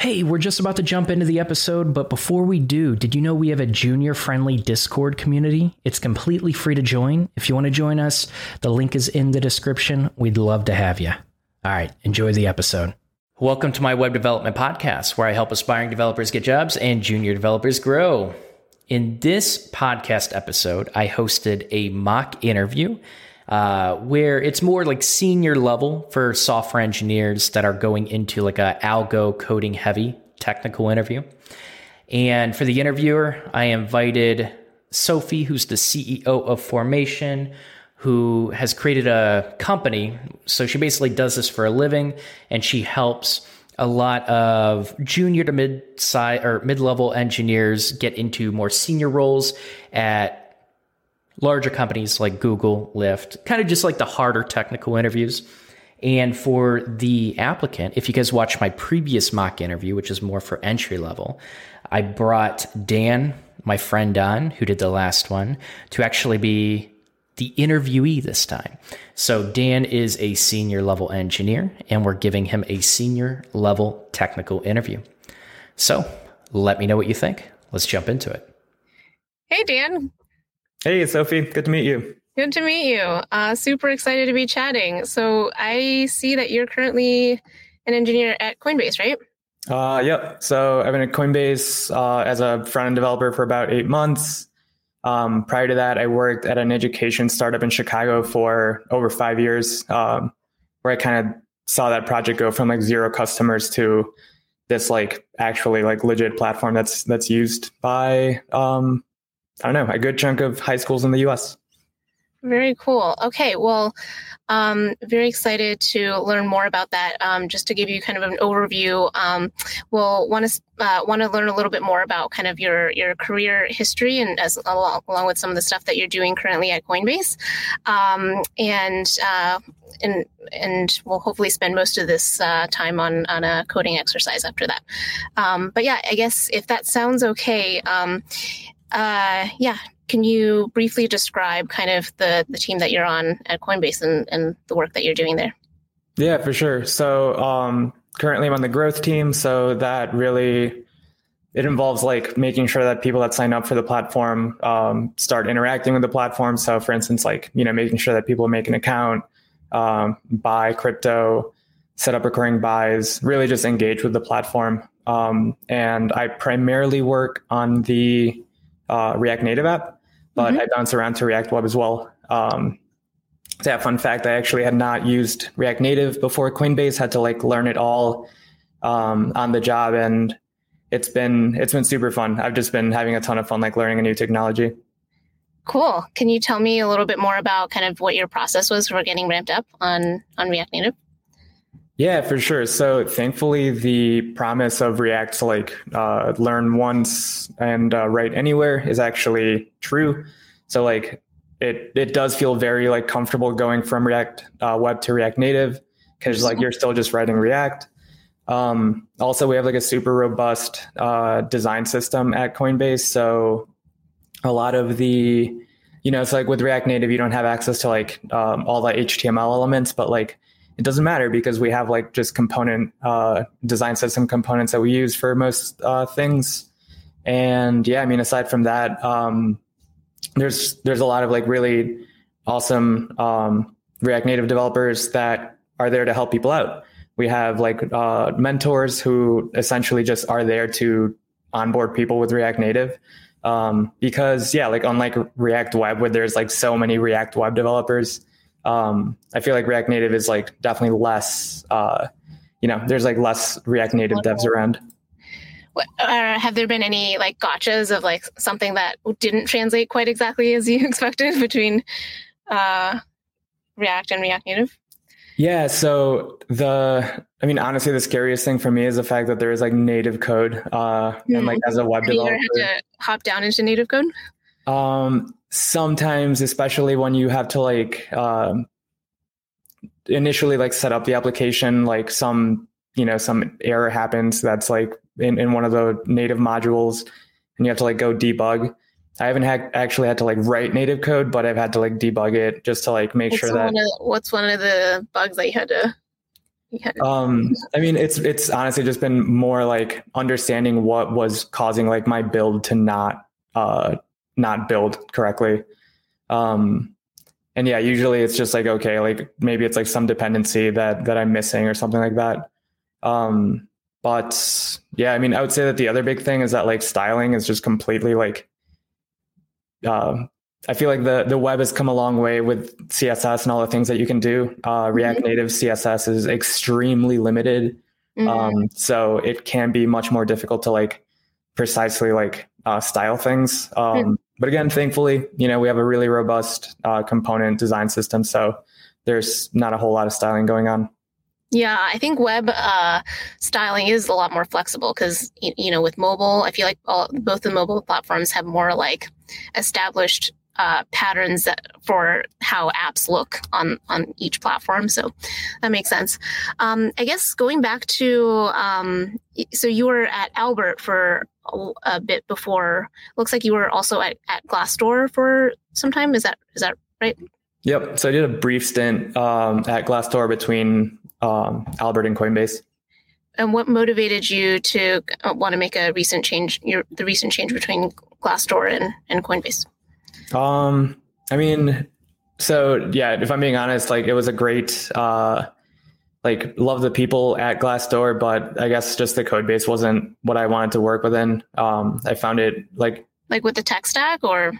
Hey, we're just about to jump into the episode, but before we do, did you know we have a junior friendly Discord community? It's completely free to join. If you want to join us, the link is in the description. We'd love to have you. All right, enjoy the episode. Welcome to my web development podcast, where I help aspiring developers get jobs and junior developers grow. In this podcast episode, I hosted a mock interview uh, where it's more like senior level for software engineers that are going into like a algo coding heavy technical interview. And for the interviewer, I invited Sophie, who's the CEO of Formation, who has created a company. So she basically does this for a living and she helps a lot of junior to mid size or mid level engineers get into more senior roles at larger companies like Google, Lyft, kind of just like the harder technical interviews. And for the applicant, if you guys watch my previous mock interview, which is more for entry level, I brought Dan, my friend Don, who did the last one, to actually be the interviewee this time. So Dan is a senior level engineer, and we're giving him a senior level technical interview. So let me know what you think. Let's jump into it. Hey, Dan. Hey, Sophie. Good to meet you. Good to meet you. Uh, super excited to be chatting. So I see that you're currently an engineer at Coinbase, right? Uh, yep. So I've been at Coinbase uh, as a front end developer for about eight months. Um, prior to that, I worked at an education startup in Chicago for over five years, um, where I kind of saw that project go from like zero customers to this like actually like legit platform that's that's used by um, I don't know, a good chunk of high schools in the US. Very cool. Okay, well, um, very excited to learn more about that. Um, just to give you kind of an overview, um, we'll want to uh, want to learn a little bit more about kind of your your career history and as along, along with some of the stuff that you're doing currently at Coinbase, um, and uh, and and we'll hopefully spend most of this uh, time on on a coding exercise after that. Um, but yeah, I guess if that sounds okay. Uh, yeah, can you briefly describe kind of the, the team that you're on at Coinbase and, and the work that you're doing there? Yeah, for sure. So um, currently I'm on the growth team. So that really it involves like making sure that people that sign up for the platform um, start interacting with the platform. So for instance, like you know making sure that people make an account, um, buy crypto, set up recurring buys, really just engage with the platform. Um, and I primarily work on the uh, React Native app, but mm-hmm. I bounce around to React Web as well. Um, that fun fact, I actually had not used React Native before Coinbase. Had to like learn it all um, on the job, and it's been it's been super fun. I've just been having a ton of fun, like learning a new technology. Cool. Can you tell me a little bit more about kind of what your process was for getting ramped up on on React Native? Yeah, for sure. So thankfully, the promise of React to like uh, learn once and uh, write anywhere is actually true. So like it it does feel very like comfortable going from React uh, Web to React Native because like you're still just writing React. Um, also, we have like a super robust uh, design system at Coinbase. So a lot of the you know it's like with React Native, you don't have access to like um, all the HTML elements, but like it doesn't matter because we have like just component uh, design system components that we use for most uh, things. And yeah, I mean, aside from that, um, there's there's a lot of like really awesome um, React Native developers that are there to help people out. We have like uh, mentors who essentially just are there to onboard people with React Native. Um, because yeah, like unlike React Web, where there's like so many React Web developers, um, I feel like React Native is like definitely less, uh, you know, there's like less React Native devs around. Uh, have there been any like gotchas of like something that didn't translate quite exactly as you expected between uh, React and React Native? Yeah, so the I mean honestly the scariest thing for me is the fact that there is like native code uh mm-hmm. and like as a web developer you had to hop down into native code? Um sometimes especially when you have to like um, initially like set up the application like some you know some error happens that's like in, in one of the native modules and you have to like go debug i haven't had, actually had to like write native code but i've had to like debug it just to like make what's sure that of, what's one of the bugs that you had to Yeah. Um, I mean, it's it's honestly just been more like understanding what was causing like my build to not uh not build correctly. Um, and yeah, usually it's just like okay, like maybe it's like some dependency that that I'm missing or something like that. Um, but yeah, I mean, I would say that the other big thing is that like styling is just completely like um, I feel like the the web has come a long way with CSS and all the things that you can do. Uh, mm-hmm. React Native CSS is extremely limited, mm-hmm. um, so it can be much more difficult to like precisely like uh, style things. Um, mm-hmm. But again, thankfully, you know, we have a really robust uh, component design system, so there's not a whole lot of styling going on. Yeah, I think web uh, styling is a lot more flexible because you know with mobile, I feel like all, both the mobile platforms have more like established uh, patterns that, for how apps look on on each platform. So that makes sense. Um, I guess going back to um, so you were at Albert for a, bit before. Looks like you were also at, at Glassdoor for some time. Is that is that right? Yep. So I did a brief stint um, at Glassdoor between um, Albert and Coinbase. And what motivated you to uh, want to make a recent change? Your the recent change between Glassdoor and, and Coinbase. Um, I mean, so yeah, if I'm being honest, like it was a great, uh, like love the people at Glassdoor, but I guess just the code base wasn't what I wanted to work within. Um, I found it like like with the tech stack or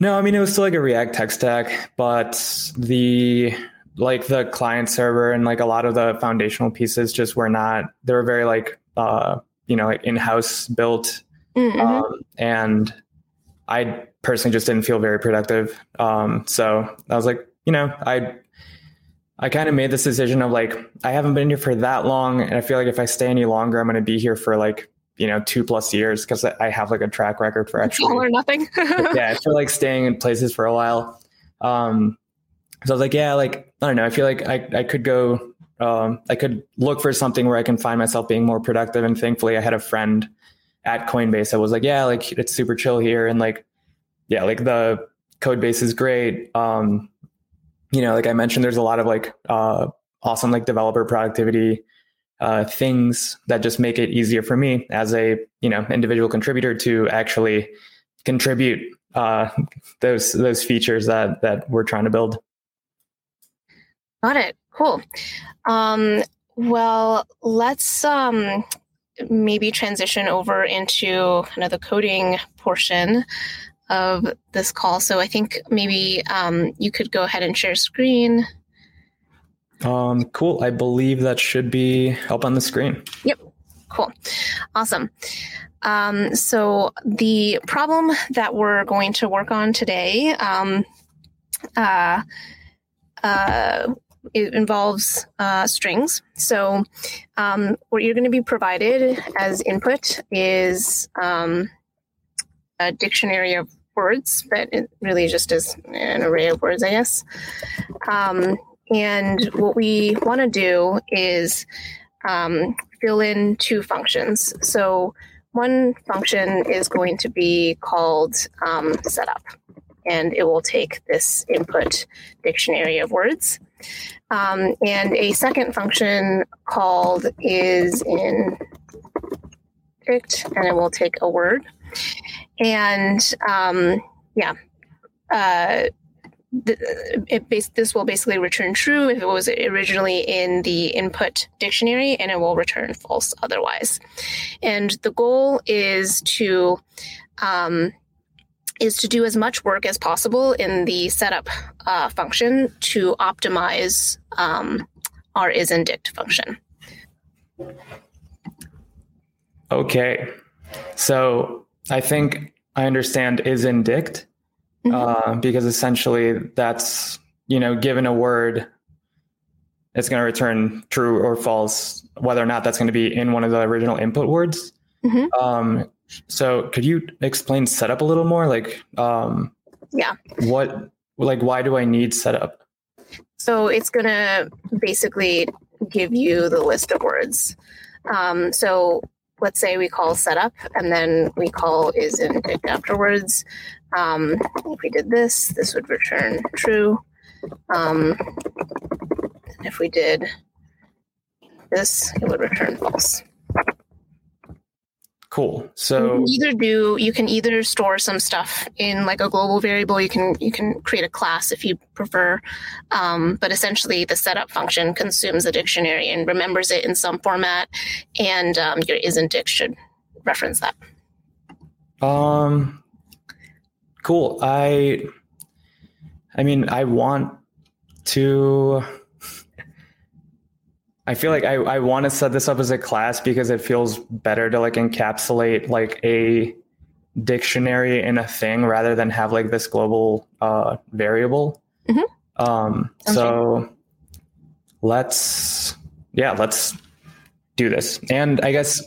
no, I mean it was still like a React tech stack, but the like the client server and like a lot of the foundational pieces just were not they were very like uh you know like in-house built mm-hmm. um, and I personally just didn't feel very productive. Um, so I was like, you know, I I kind of made this decision of like, I haven't been here for that long. And I feel like if I stay any longer, I'm going to be here for like, you know, two plus years because I have like a track record for actually. All or nothing. yeah. For like staying in places for a while. Um, so I was like, yeah, like, I don't know. I feel like I, I could go, um, I could look for something where I can find myself being more productive. And thankfully I had a friend at Coinbase I was like, yeah, like it's super chill here. And like, yeah, like the code base is great. Um, you know, like I mentioned, there's a lot of like uh, awesome like developer productivity uh, things that just make it easier for me as a you know individual contributor to actually contribute uh, those those features that that we're trying to build. Got it. Cool. Um, well, let's um, maybe transition over into kind of the coding portion of this call. So I think maybe um, you could go ahead and share screen. Um, cool. I believe that should be up on the screen. Yep. Cool. Awesome. Um, so the problem that we're going to work on today um, uh, uh, it involves uh, strings. So um, what you're going to be provided as input is um, a dictionary of words, but it really just is an array of words, I guess. Um, and what we want to do is um, fill in two functions. So one function is going to be called um, setup, and it will take this input dictionary of words. Um, and a second function called is in and it will take a word and um, yeah, uh, it this will basically return true if it was originally in the input dictionary, and it will return false otherwise. And the goal is to um, is to do as much work as possible in the setup uh, function to optimize um, our isIndict function. Okay, so I think I understand isIndict mm-hmm. uh, because essentially that's you know given a word, it's going to return true or false, whether or not that's going to be in one of the original input words. Mm-hmm. Um, so could you explain setup a little more? Like, um, yeah, what like why do I need setup? So it's going to basically give you the list of words. Um, so let's say we call setup and then we call is isIndict afterwards. Um, if we did this, this would return true. Um, if we did this, it would return false. Cool. So either do you can either store some stuff in like a global variable. You can you can create a class if you prefer, um, but essentially the setup function consumes the dictionary and remembers it in some format, and um, your isn't should reference that. Um, cool. I, I mean, I want to I feel like I, I want to set this up as a class because it feels better to like encapsulate like a dictionary in a thing rather than have like this global uh, variable. Mm-hmm. Um, so let's, yeah, let's do this. And I guess,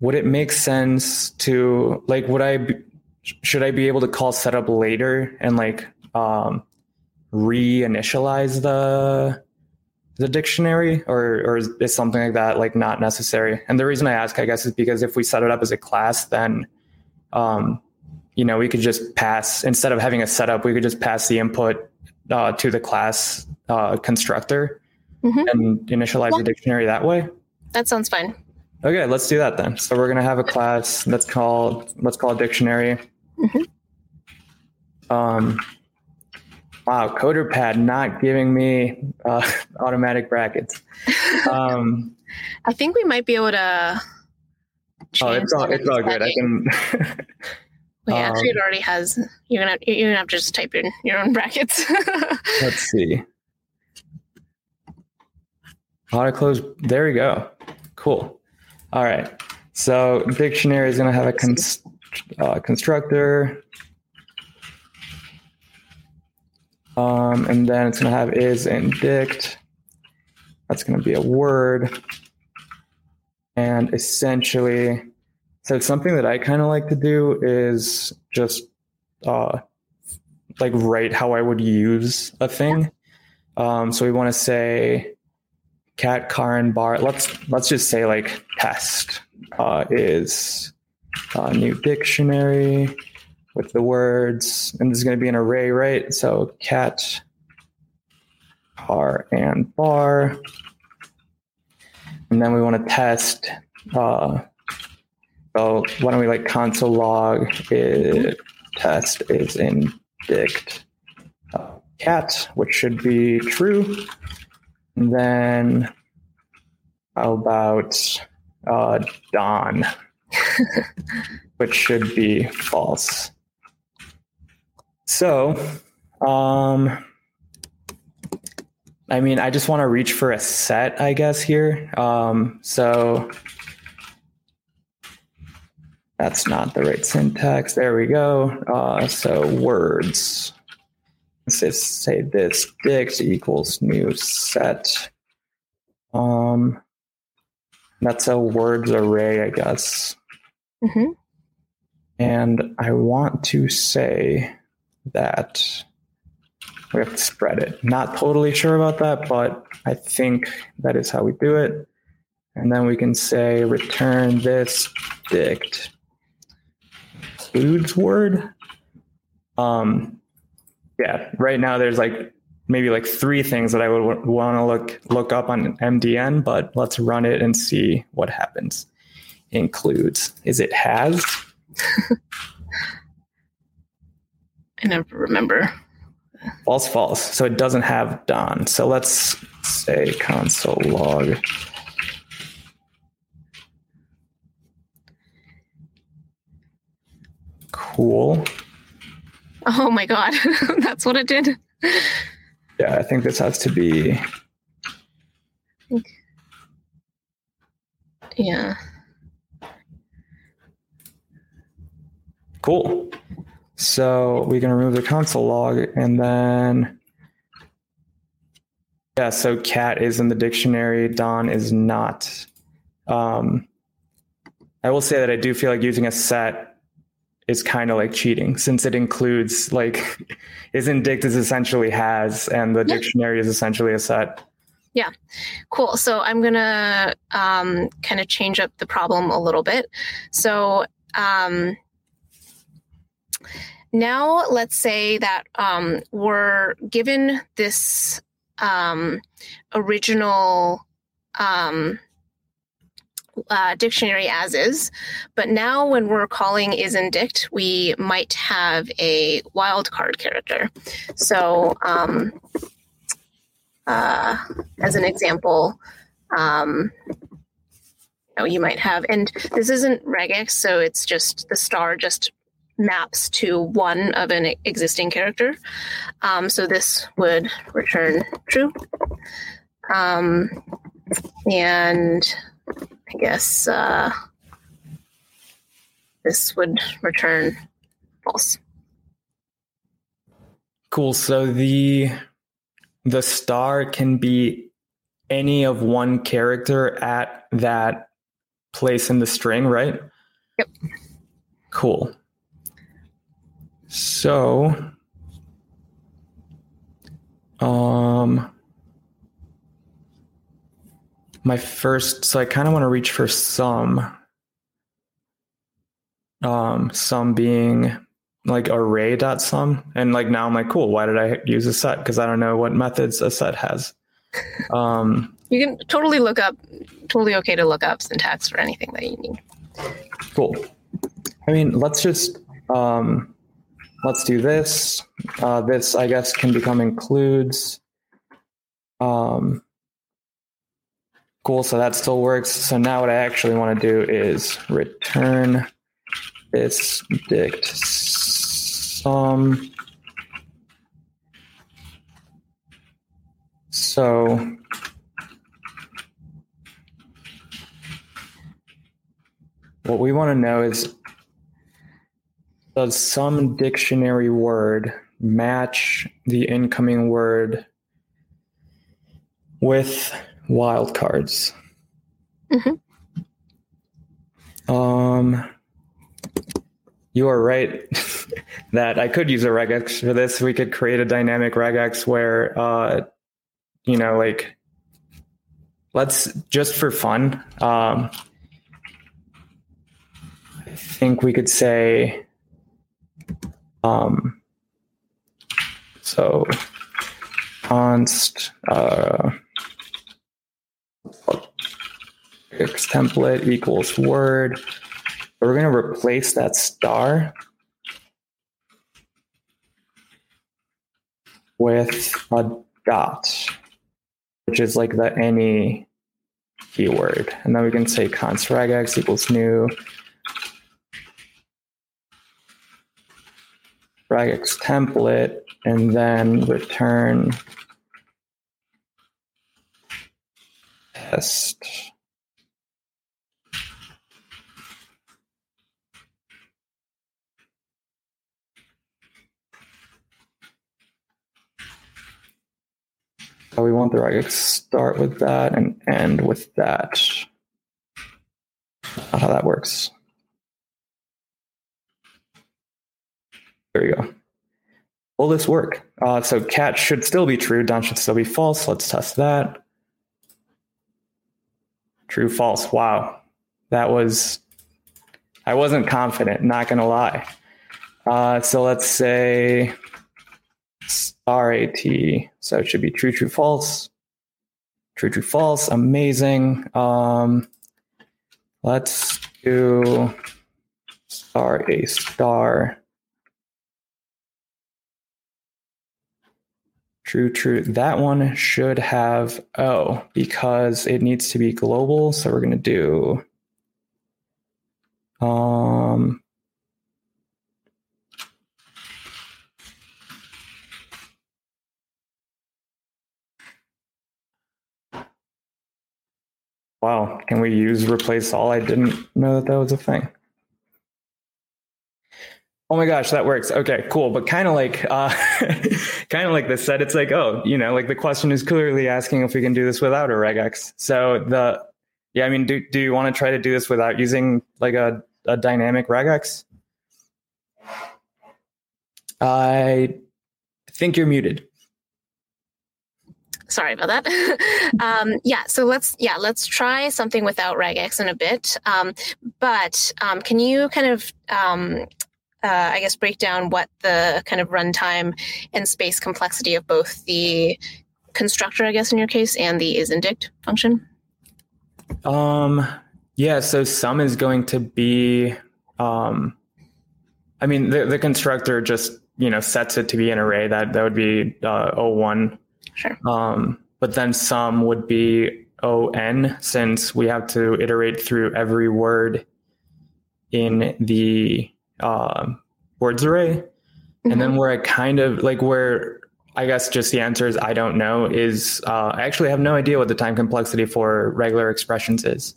would it make sense to like, would I, be, should I be able to call setup later and like um, reinitialize the the dictionary or or is something like that like not necessary and the reason i ask i guess is because if we set it up as a class then um you know we could just pass instead of having a setup we could just pass the input uh, to the class uh, constructor mm-hmm. and initialize yeah. the dictionary that way that sounds fine okay let's do that then so we're going to have a class that's called let's call it dictionary mm-hmm. um Wow, CoderPad not giving me uh, automatic brackets. Um, I think we might be able to. Oh, it's all it's all good. I can. Wait, um, actually, it already has. You're gonna you're gonna have to just type in your own brackets. let's see. Auto close. There we go. Cool. All right. So dictionary is going to have a cons- uh, constructor Um, and then it's going to have isIndict. That's going to be a word. And essentially, so something that I kind of like to do is just uh, like write how I would use a thing. Um, so we want to say cat, car, and bar. Let's let's just say like test uh, is a new dictionary with the words, and this is going to be an array, right? So cat, car, and bar. And then we want to test. Uh, so why don't we like console log it, test is in dict uh, cat, which should be true. And then how about uh, Don, which should be false. So, um, I mean, I just want to reach for a set, I guess, here. Um, so that's not the right syntax. There we go. Uh, so words. Let's just say this dict equals new set. Um, that's a words array, I guess. Mm-hmm. And I want to say that we have to spread it. Not totally sure about that, but I think that is how we do it. And then we can say return this dict foods word. Um, yeah, right now there's like maybe like three things that I would w- want to look look up on MDN, but let's run it and see what happens. Includes is it has I never remember. False, false. So it doesn't have Don. So let's say console log. Cool. Oh my god, that's what it did. Yeah, I think this has to be. Yeah. Cool. So we can remove the console log and then, yeah, so cat is in the dictionary, Don is not. Um, I will say that I do feel like using a set is kind of like cheating since it includes like isIndict is essentially has and the yeah. dictionary is essentially a set. Yeah, cool. So I'm gonna um, kind of change up the problem a little bit. So um, now let's say that um, we're given this um, original um, uh, dictionary as is, but now when we're calling is indict, we might have a wildcard character. So, um, uh, as an example, um, you might have, and this isn't regex, so it's just the star just maps to one of an existing character. Um, so this would return true. Um, and I guess uh, this would return false. Cool. So the the star can be any of one character at that place in the string, right? Yep. Cool. So um my first so i kind of want to reach for some um some being like array dot some. and like now i'm like cool why did i use a set? Because i don't know what methods a set has. Um you can totally look up totally okay to look up syntax for anything that you need. Cool. I mean let's just um let's do this uh this i guess can become includes um Cool, so that still works. So now what I actually want to do is return this dict some. So what we want to know is does some dictionary word match the incoming word with wildcards. Mm-hmm. Um, you are right that I could use a regex for this. We could create a dynamic regex where, uh, you know, like, let's just for fun. Um, I think we could say, um, so const, uh, x template equals word. We're going to replace that star with a dot, which is like the any keyword. And then we can say const regex equals new regex template and then return test. So we want the regex start with that and end with that. How that works. There you go. Will this work? Uh, so cat should still be true. Don should still be false. Let's test that. True, false. Wow. That was, I wasn't confident, not going to lie. Uh, so let's say star AT. So it should be true, true, false. True, true, false. Amazing. Um, let's do star A star. True, true. That one should have O because it needs to be global. So we're going to do um, Wow, can we use replace all? I didn't know that that was a thing. Oh my gosh, that works. Okay, cool. But kind of like, uh, kind of like this said, it's like, oh, you know, like the question is clearly asking if we can do this without a regex. So the, yeah, I mean, do do you want to try to do this without using like a, a dynamic regex? I think you're muted. Sorry about that. um, yeah, so let's yeah let's try something without regex in a bit. Um, but um, can you kind of um, uh, I guess, break down what the kind of runtime and space complexity of both the constructor, I guess, in your case, and the is indict function? Um, yeah, so some is going to be, um, I mean, the, the constructor just, you know, sets it to be an array that, that would be uh, O1. Sure. Um, but then some would be ON since we have to iterate through every word in the uh, words array. Mm-hmm. And then where I kind of like where I guess just the answer is I don't know is uh, I actually have no idea what the time complexity for regular expressions is.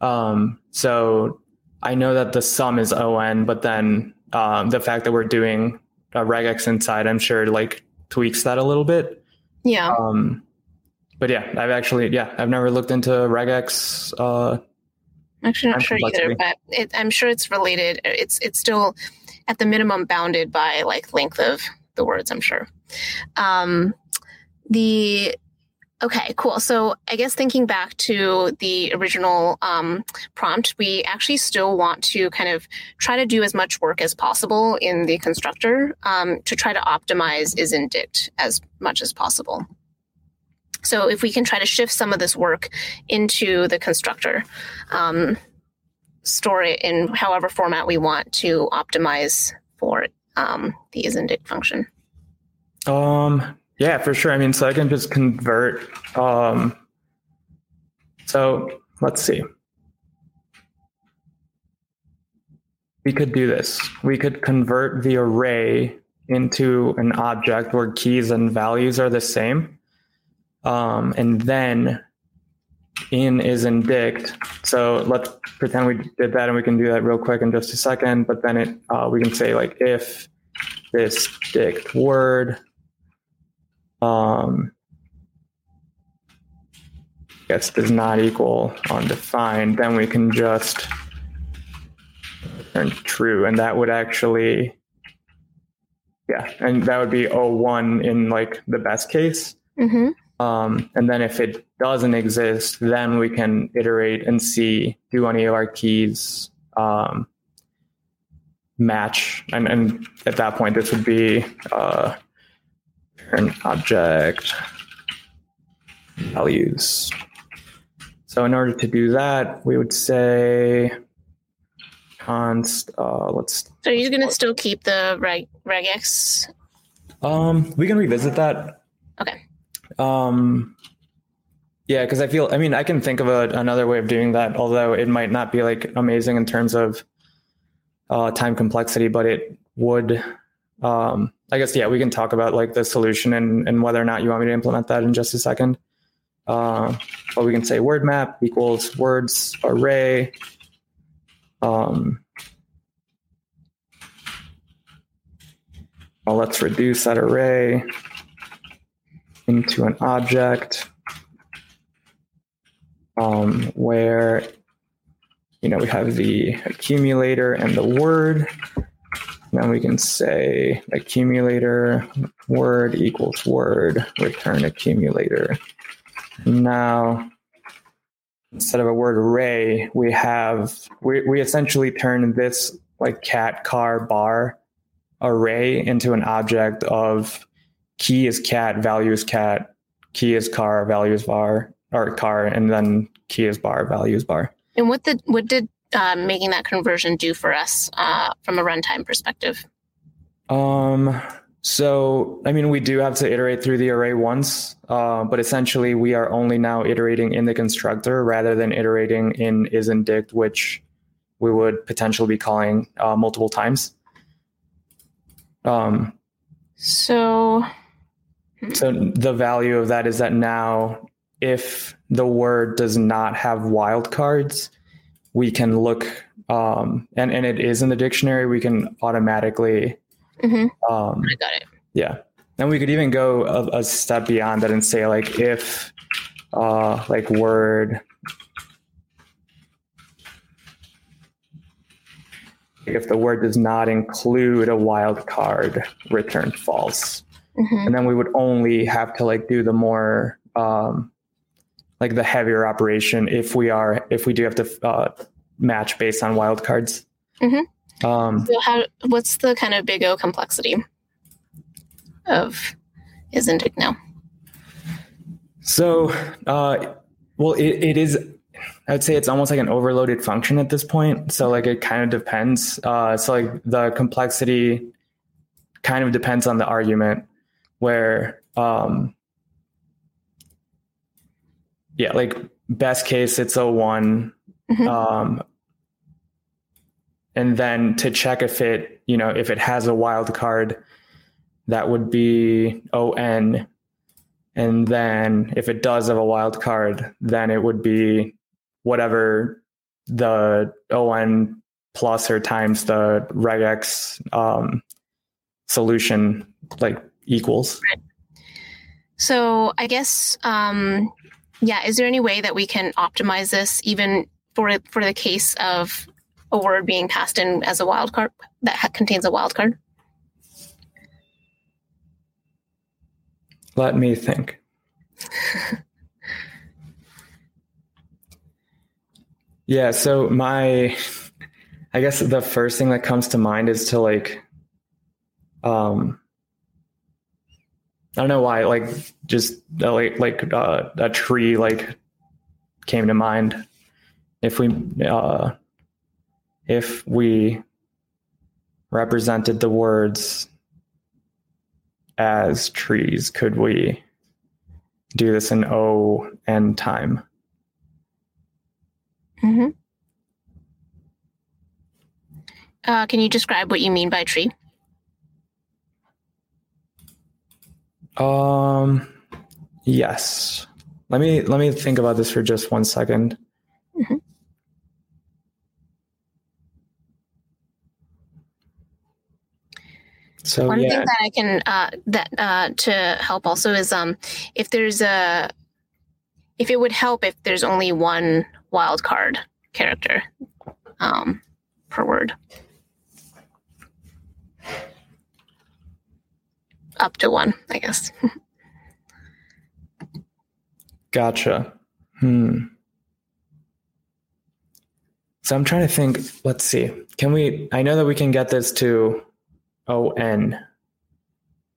Um, so I know that the some is on, but then um, the fact that we're doing a regex inside, I'm sure like tweaks that a little bit. Yeah. Um, but yeah, I've actually yeah I've never looked into regex. Uh, actually, not sure either, but it, I'm sure it's related. It's it's still at the minimum bounded by like length of the words. I'm sure. Um, the Okay, cool. So I guess thinking back to the original um, prompt, we actually still want to kind of try to do as much work as possible in the constructor um, to try to optimize isIndict as much as possible. So if we can try to shift some of this work into the constructor, um, store it in however format we want to optimize for um, the isIndict function. Um, yeah, for sure. I mean, so I can just convert. Um, so let's see. We could do this. We could convert the array into an object where keys and values are the same. Um, and then in isIndict. So let's pretend we did that and we can do that real quick in just a second. But then it uh, we can say like if this dict word um, gets does not equal undefined, then we can just return true. And that would actually, yeah, and that would be O1 in like the best case. Mm-hmm. Um, and then if it doesn't exist, then we can iterate and see do any of our keys um, match. And, and at that point, this would be uh, an object values. So in order to do that, we would say const. Uh, let's. So you're going to still keep the reg regex. Um, we can revisit that. Okay. Um, yeah, because I feel. I mean, I can think of a, another way of doing that, although it might not be like amazing in terms of uh, time complexity, but it would um, I guess yeah, we can talk about like the solution and and whether or not you want me to implement that in just a second. Uh, but we can say word map equals words array. Um, well, let's reduce that array into an object um, where you know we have the accumulator and the word then we can say accumulator word equals word, return accumulator. Now, instead of a word array, we have, we, we essentially turn this like cat, car, bar array into an object of key is cat, value is cat, key is car, value is bar, or car, and then key is bar, value is bar. And what did what did um, making that conversion do for us uh, from a runtime perspective? Um, so, I mean, we do have to iterate through the array once, uh, but essentially we are only now iterating in the constructor rather than iterating in isIndict, which we would potentially be calling uh, multiple times. Um, so. So the value of that is that now if the word does not have wildcards, we can look um, and and it is in the dictionary. We can automatically. Mm-hmm. Um, I got it. Yeah, and we could even go a, a step beyond that and say like if uh, like word if the word does not include a wild card, return false. Mm-hmm. And then we would only have to like do the more um, like the heavier operation if we are if we do have to uh, match based on wildcards. Mm-hmm. Um, so how what's the kind of big O complexity of is isIndict now? So, uh, well, it, it is I would say it's almost like an overloaded function at this point. So like it kind of depends. Uh, so like the complexity kind of depends on the argument where um, yeah, like best case it's a one. Mm-hmm. Um, and then to check if it, you know, if it has a wild card, that would be ON. And then if it does have a wild card, then it would be whatever the ON plus or times the regex um, solution like equals. Right. So I guess, um, yeah, is there any way that we can optimize this even for for the case of a word being passed in as a wildcard that ha- contains a wildcard? Let me think. yeah, so my I guess the first thing that comes to mind is to like um I don't know why like just uh, like like uh, a tree like came to mind if we uh if we represented the words as trees, could we do this in O n time? Mm-hmm. Uh, can you describe what you mean by tree? Um, yes. Let me let me think about this for just one second. Mm-hmm. So one yeah. thing that I can uh, that uh, to help also is um if there's a if it would help if there's only one wild card character um, per word. Up to one, I guess. gotcha. Hmm. So I'm trying to think. Let's see. Can we? I know that we can get this to O N,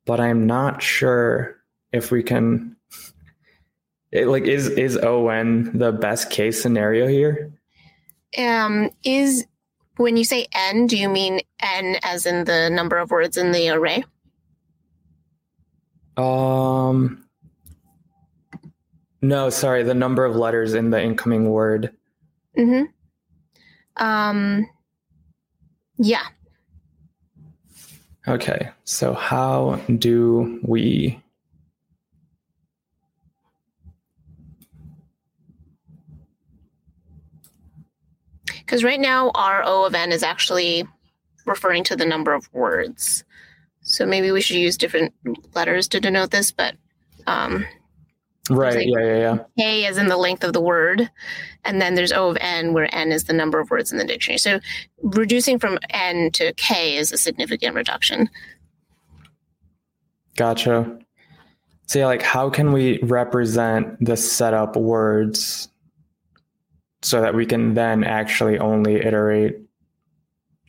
but I'm not sure if we can. It, like, is is O N the best case scenario here? Um, is when you say N, do you mean N as in the number of words in the array? Um, no, sorry, the number of letters in the incoming word. Hmm. Um. Yeah. Okay, so how do we Because right now our O of n is actually referring to the number of words. So maybe we should use different letters to denote this, but um, right, like yeah, yeah, yeah. K is in the length of the word, and then there's O of n, where n is the number of words in the dictionary. So reducing from n to k is a significant reduction. Gotcha. So yeah, like how can we represent the setup words so that we can then actually only iterate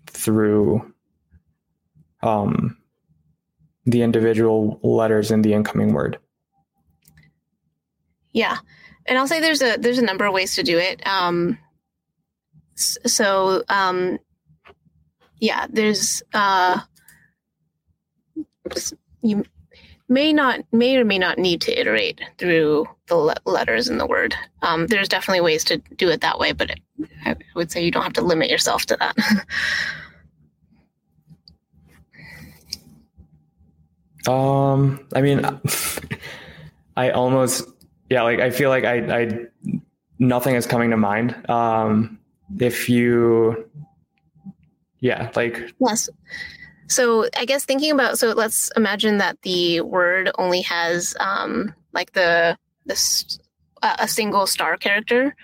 through um, the individual letters in the incoming word? Yeah, and I'll say there's a there's a number of ways to do it. Um, so um, yeah, there's uh, you may not may or may not need to iterate through the le- letters in the word. Um, there's definitely ways to do it that way, but it, I would say you don't have to limit yourself to that. um, I mean, I almost yeah, like I feel like I I nothing is coming to mind. Um, if you yeah, like yes. So I guess thinking about so let's imagine that the word only has um, like the this uh, a single star character.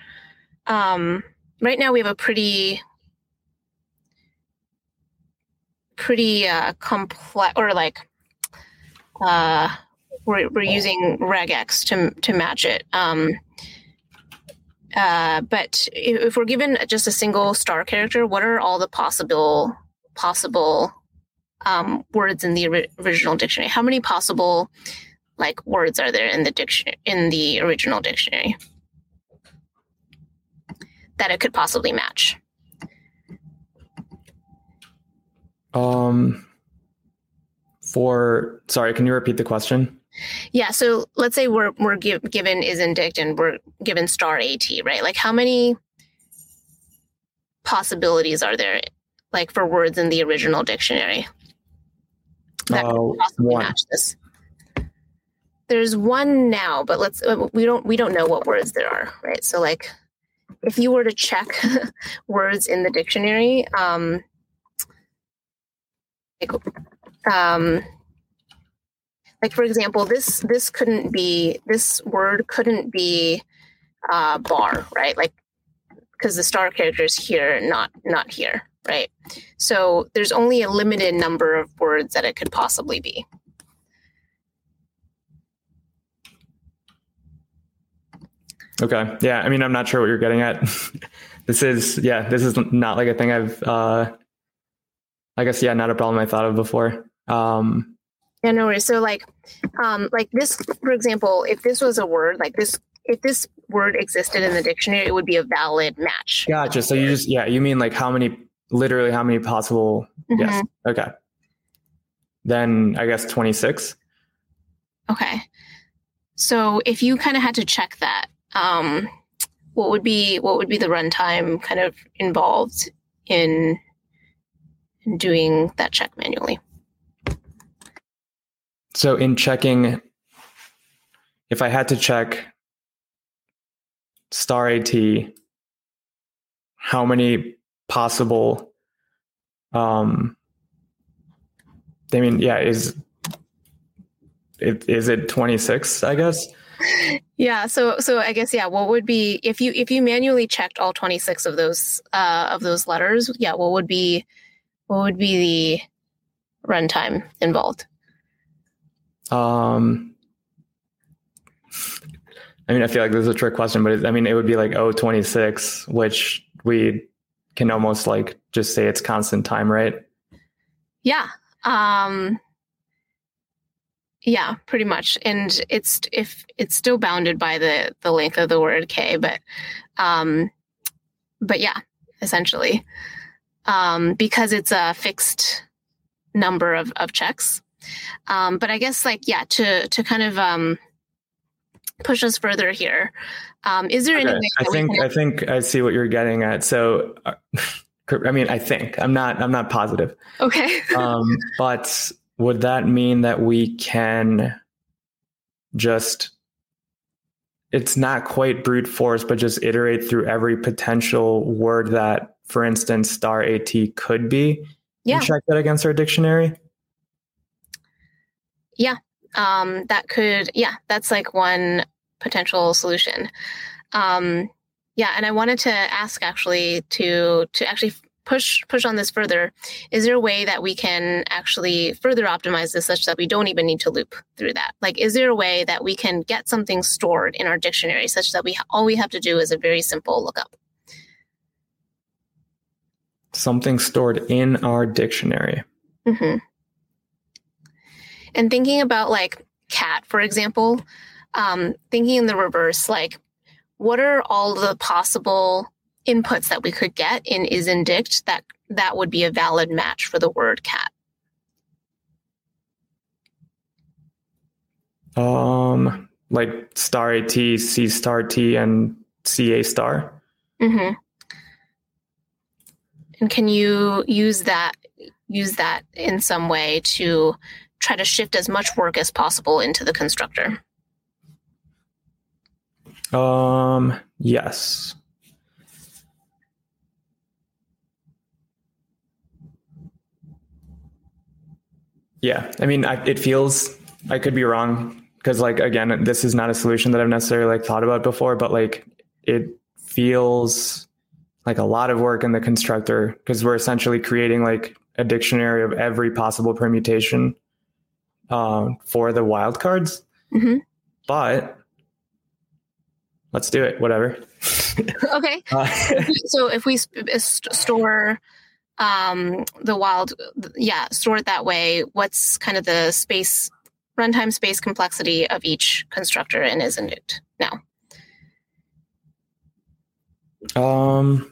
Um, right now we have a pretty pretty uh, complex or like uh, we're, we're using regex to to match it. Um, uh, but if, we're given just a single star character, what are all the possible possible um, words in the original dictionary? How many possible like words are there in the dictionary in the original dictionary? that it could possibly match. Um, for sorry, can you repeat the question? Yeah. So let's say we're we're give, given isIndict and we're given star at right. Like how many possibilities are there, like for words in the original dictionary that Uh, could possibly one. match this? There's one now, but let's uh, we don't we don't know what words there are, right? So like if you were to check words in the dictionary, um, like, um, like for example, this this couldn't be this word couldn't be uh, bar, right? Like because the star character is here, not not here, right? So there's only a limited number of words that it could possibly be. Okay. Yeah. I mean, I'm not sure what you're getting at. this is, yeah, this is not like a thing I've, uh, I guess, yeah, not a problem I thought of before. Um, Yeah, no worries. So like, um, like this, for example, if this was a word, like this, if this word existed in the dictionary, it would be a valid match. gotcha. So you just, yeah, you mean like how many, literally how many possible, yes. Mhm. Okay. Then I guess 26. Okay. So if you kind of had to check that, um, what would be what would be the runtime kind of involved in, in doing that check manually? So in checking, if I had to check star AT, how many possible, um, I mean, yeah, is, it, is it 26, I guess? Yeah. So so I guess yeah. What would be if you if you manually checked all twenty six of those uh, of those letters? Yeah. What would be what would be the runtime involved? Um, I mean, I feel like this is a trick question, but it, I mean, it would be like 026, which we can almost like just say it's constant time, right? Yeah. Um yeah, pretty much. And it's if it's still bounded by the the length of the word k, but um but yeah, essentially. Um because it's a fixed number of of checks. Um but I guess like yeah, to to kind of um push us further here. Um is there any Okay. way I think can I think I see what you're getting at. So, uh, I mean, I think I'm not I'm not positive, Okay. um, but would that mean that we can just? It's not quite brute force, but just iterate through every potential word that, for instance, star at could be, yeah. and check that against our dictionary. Um, that could yeah that's like one potential solution. Um, yeah and i wanted to ask actually to to actually push push on this further. Is there a way that we can actually further optimize this such that we don't even need to loop through that? Like is there a way that we can get something stored in our dictionary such that we all we have to do is a very simple lookup? Something stored in our dictionary. hmm And thinking about like cat, for example, um, thinking in the reverse, like what are all the possible inputs that we could get in isIndict that that would be a valid match for the word cat? Um, like star at, C star T, and CA star. hmm And can you use that use that in some way to try to shift as much work as possible into the constructor? Um, yes. Yeah, I mean, I, it feels I could be wrong because, like, again, this is not a solution that I've necessarily like thought about before, but like, it feels like a lot of work in the constructor because we're essentially creating like a dictionary of every possible permutation um, for the wildcards. Mhm. But let's do it. Whatever. okay. Uh, so if we sp- st- store um, the wild, yeah, store it that way. What's kind of the space runtime space complexity of each constructor and isIndict now? Um.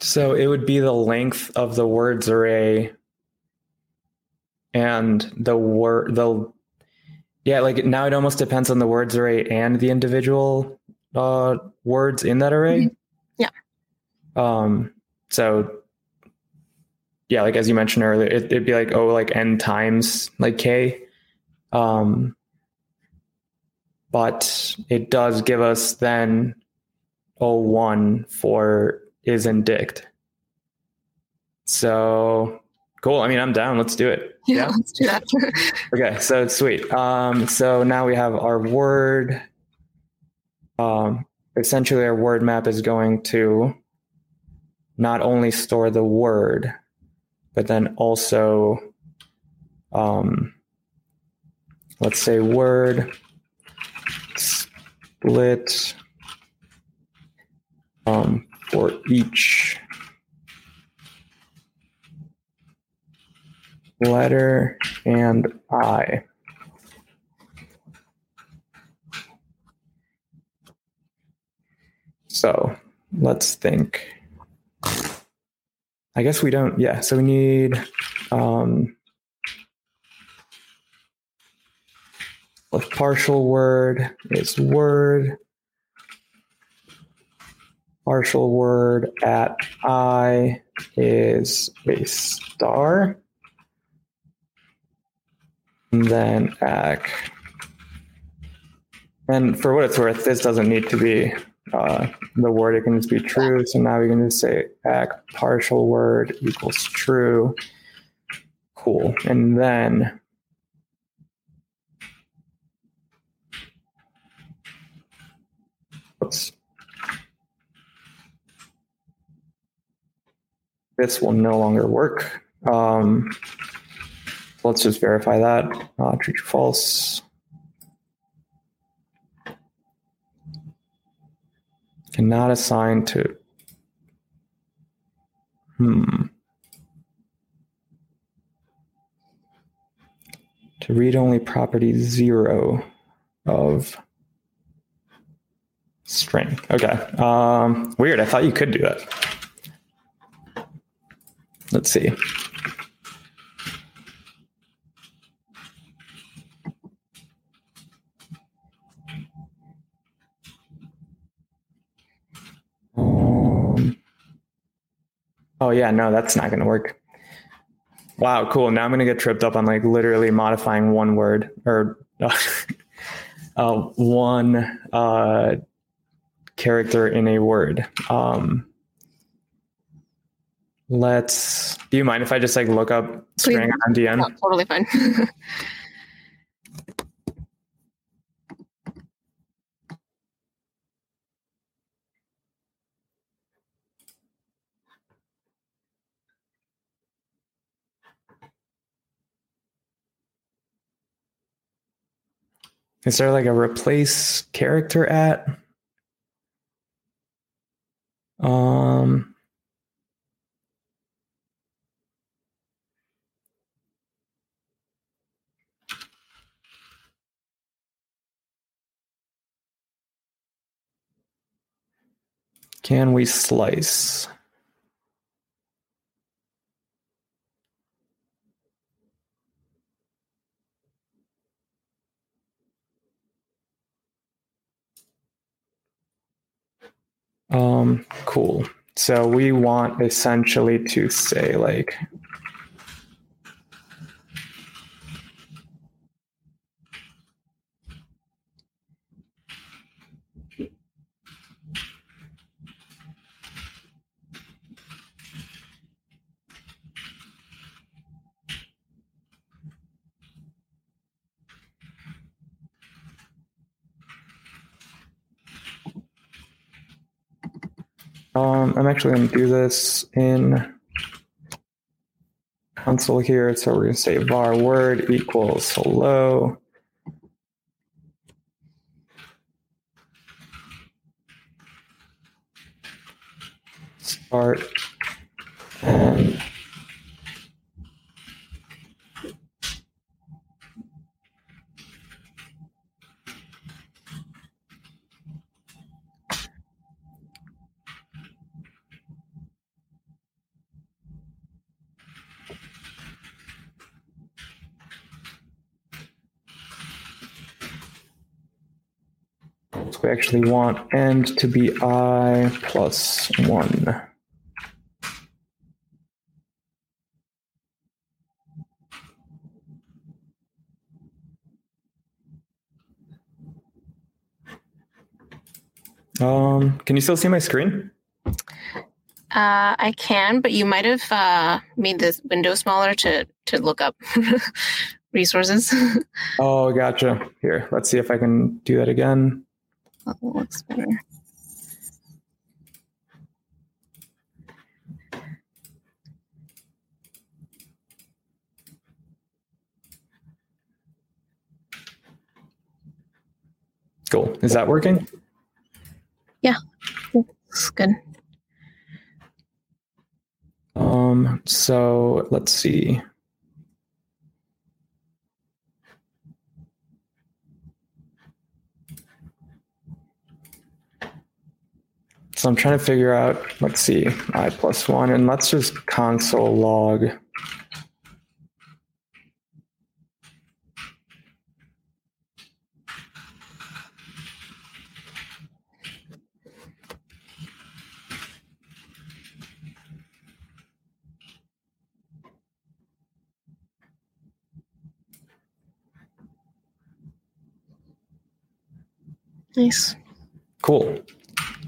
So it would be the length of the words array and the word the yeah like now it almost depends on the words array and the individual uh words in that array. Mhm. Yeah. Um so yeah, like as you mentioned earlier, it, it'd be like oh like n times like k. Um but it does give us then O1 for isIndict. So cool. I mean, I'm down. Let's do it. Yeah, let's do that. Okay. So it's sweet. Um, so now we have our word. Um, essentially, our word map is going to not only store the word, but then also, um, let's say word split um, for each letter and I. So let's think. I guess we don't, yeah. So we need um, a partial word is word. Partial word at I is a star. And then ac. And for what it's worth, this doesn't need to be uh, the word. It can just be true. So now we can just say ac partial word equals true. Cool. And then oops. This will no longer work. Um, let's just verify that. Uh, true, true, false. Cannot assign to. Hmm. To read only property zero of string. Okay. Um, weird. I thought you could do that. Let's see. Oh yeah, no, that's not going to work. Wow, cool. Now I'm going to get tripped up on like literally modifying one word or uh, one uh, character in a word. Um, let's. Do you mind if I just like look up string on MDN? Oh, totally fine. Is there like a replace character at? Um, can we slice? Um, cool. So we want essentially to say like Um, I'm actually going to do this in console here. So we're going to say var word equals hello. Start and we actually want end to be i plus 1. Um, can you still see my screen? Uh, I can, but you might have uh, made the window smaller to to look up resources. oh, gotcha. Here, let's see if I can do that again. Oh, looks better. Cool. Is that working? Yeah, looks good. Um, so let's see. So I'm trying to figure out, let's see, i plus one, and let's just console log. Nice. Cool.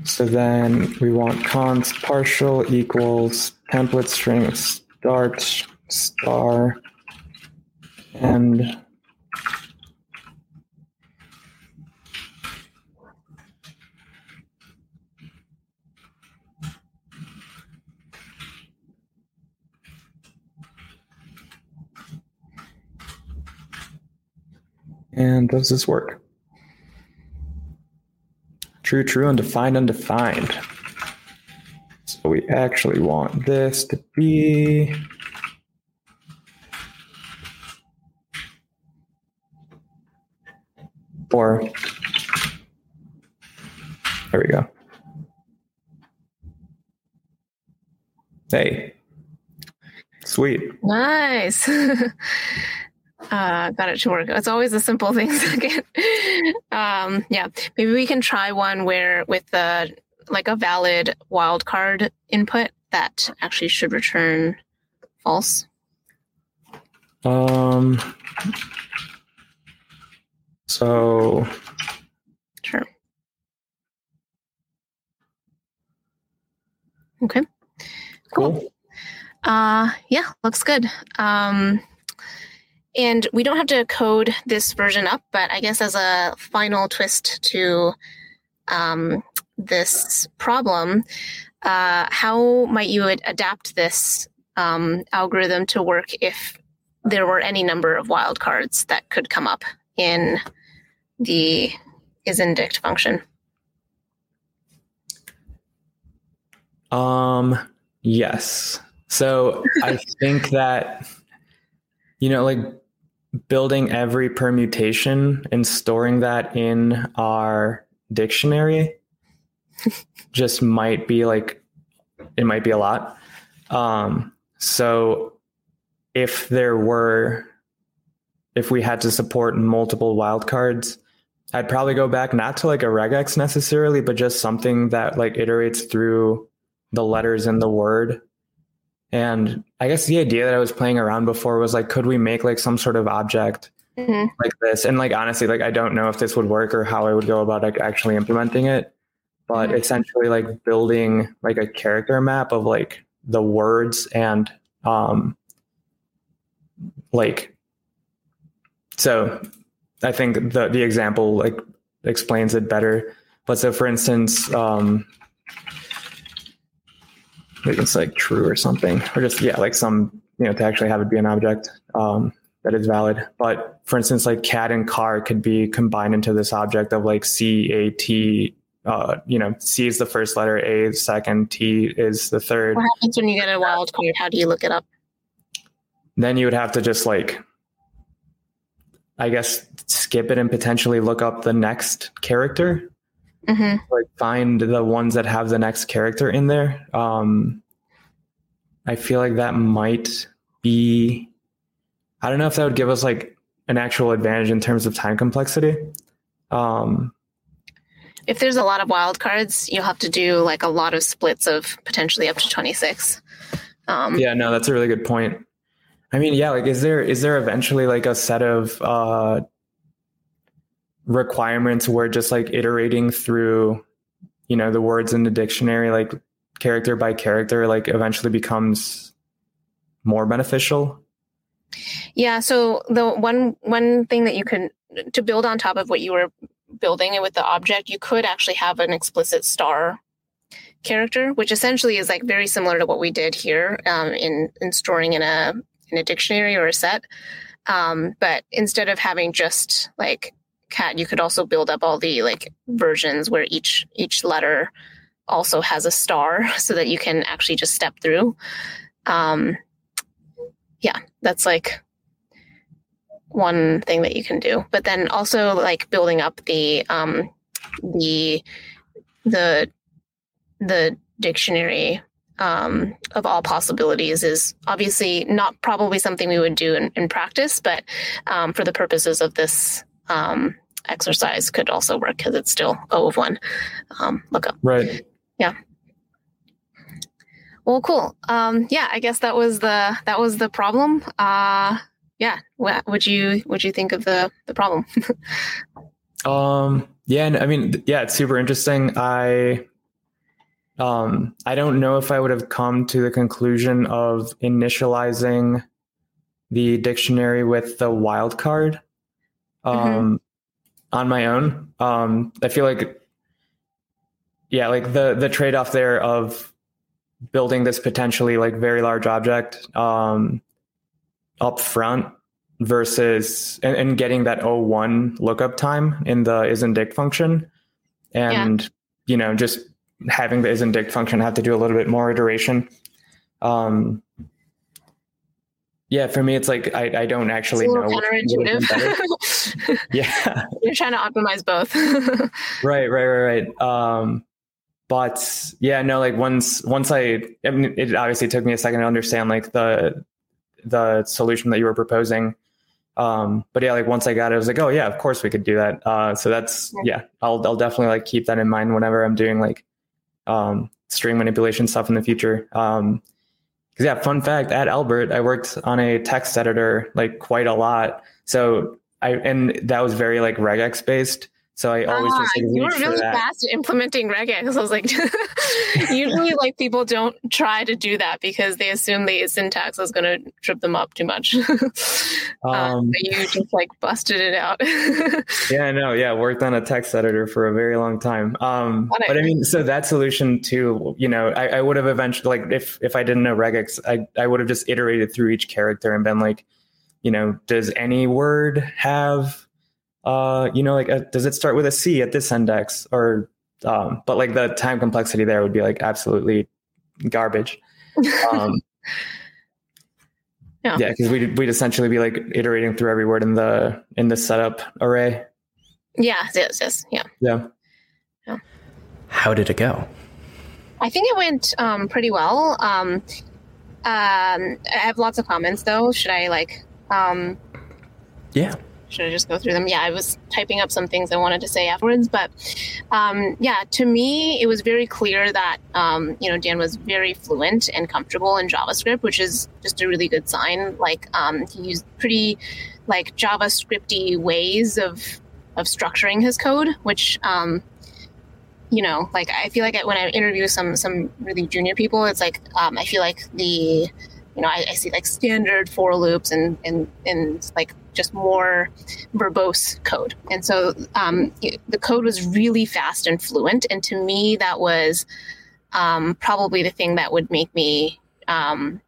So then we want const partial equals template string start star and And does this work? True, true, undefined, undefined. So we actually want this to be four. There we go. Hey. Sweet. Nice. uh, got it to work. It's always the simple things again. um, yeah, maybe we can try one where with the like a valid wildcard input that actually should return false. Um. So. Sure. Okay. Cool. cool. Uh, yeah, looks good. Um, and we don't have to code this version up, but I guess as a final twist to um, this problem, uh, how might you adapt this um, algorithm to work if there were any number of wildcards that could come up in the isIndict function? Um, yes. So I think that, you know, like building every permutation and storing that in our dictionary just might be like it might be a lot. Um, so if there were if we had to support multiple wildcards i'd probably go back not to like a regex necessarily but just something that like iterates through the letters in the word and I guess the idea that I was playing around before was like, could we make like some sort of object mm-hmm. like this? And like, honestly, like, I don't know if this would work or how I would go about like actually implementing it. But mm-hmm. essentially, like building like a character map of like the words and um, like, so I think the the example like explains it better. But so, for instance, um, it's like true or something, or just yeah, like some you know to actually have it be an object um, that is valid. But for instance, like cat and car could be combined into this object of like C A T. Uh, you know, C is the first letter, A is second, T is the third. What happens when you get a wild card? How do you look it up? Then you would have to just like, I guess, skip it and potentially look up the next character mm-hmm. like find the ones that have the next character in there. Um, I feel like that might be. I don't know if that would give us like an actual advantage in terms of time complexity. Um, if there's a lot of wildcards, you'll have to do like a lot of splits of potentially up to 26. Um, yeah, no, that's a really good point. I mean, yeah, like is there is there eventually like a set of uh requirements where just like iterating through you know the words in the dictionary like character by character like eventually becomes more beneficial? Yeah so the one one thing that you can to build on top of what you were building it with the object you could actually have an explicit star character which essentially is like very similar to what we did here um, in in storing in a in a dictionary or a set. Um, but instead of having just like cat you could also build up all the like versions where each each letter also has a star so that you can actually just step through. Um yeah that's like one thing that you can do. But then also like building up the um the the the dictionary um, of all possibilities is obviously not probably something we would do in, in practice, but um, for the purposes of this um, exercise could also work because it's still O of one um, lookup. Right. Yeah. Well, cool. Um, yeah, I guess that was the that was the problem. Uh, yeah. What would you would you think of the the problem? um. Yeah. And I mean, yeah, it's super interesting. I um, I don't know if I would have come to the conclusion of initializing the dictionary with the wildcard. Mm-hmm. Um, mm-hmm on my own. Um, I feel like, yeah, like the the trade off there of building this potentially like very large object um, up front versus and, and, getting that O1 lookup time in the isn't function, and yeah. you know just having the isn't function have to do a little bit more iteration. Um, yeah, for me, it's like I, I don't actually know. Counterintuitive. yeah, you're trying to optimize both. right, right, right, right. Um, but yeah, no, like once once I, I mean, it obviously took me a second to understand like the the solution that you were proposing. Um, but yeah, like once I got it, I was like, oh yeah, of course we could do that. Uh, so that's yeah, I'll I'll definitely like keep that in mind whenever I'm doing like um, string manipulation stuff in the future. Um, because yeah, fun fact at Albert, I worked on a text editor like quite a lot. So I and that was very like regex based. So I always ah, just like, you were really fast at implementing regex. I was like, usually like people don't try to do that because they assume the syntax is going to trip them up too much. um, um, but you just like busted it out. yeah, no, yeah, worked on a text editor for a very long time. Um, but I mean, so that solution too, you know, I, I would have eventually like if if I didn't know regex, I I would have just iterated through each character and been like, you know, does any word have uh, you know, like, uh, does it start with a C at this index or, um, but like the time complexity there would be like absolutely garbage. Um, yeah, yeah, because we'd we'd essentially be like iterating through every word in the in the setup array. Yeah, yes, yes, yeah, yeah. yeah. How did it go? I think it went um, pretty well. Um, um, I have lots of comments though. Should I like? Um, yeah should I just go through them? Yeah, I was typing up some things I wanted to say afterwards, but um, yeah, to me, it was very clear that um, you know Dan was very fluent and comfortable in JavaScript, which is just a really good sign. Like um, he used pretty like JavaScripty ways of of structuring his code, which um, you know, like I feel like when I interview some some really junior people, it's like um, I feel like the you know, I, I, see like standard for loops and, and, and like just more verbose code. And so um, the code was really fast and fluent. And to me, that was um, probably the thing that would make me um,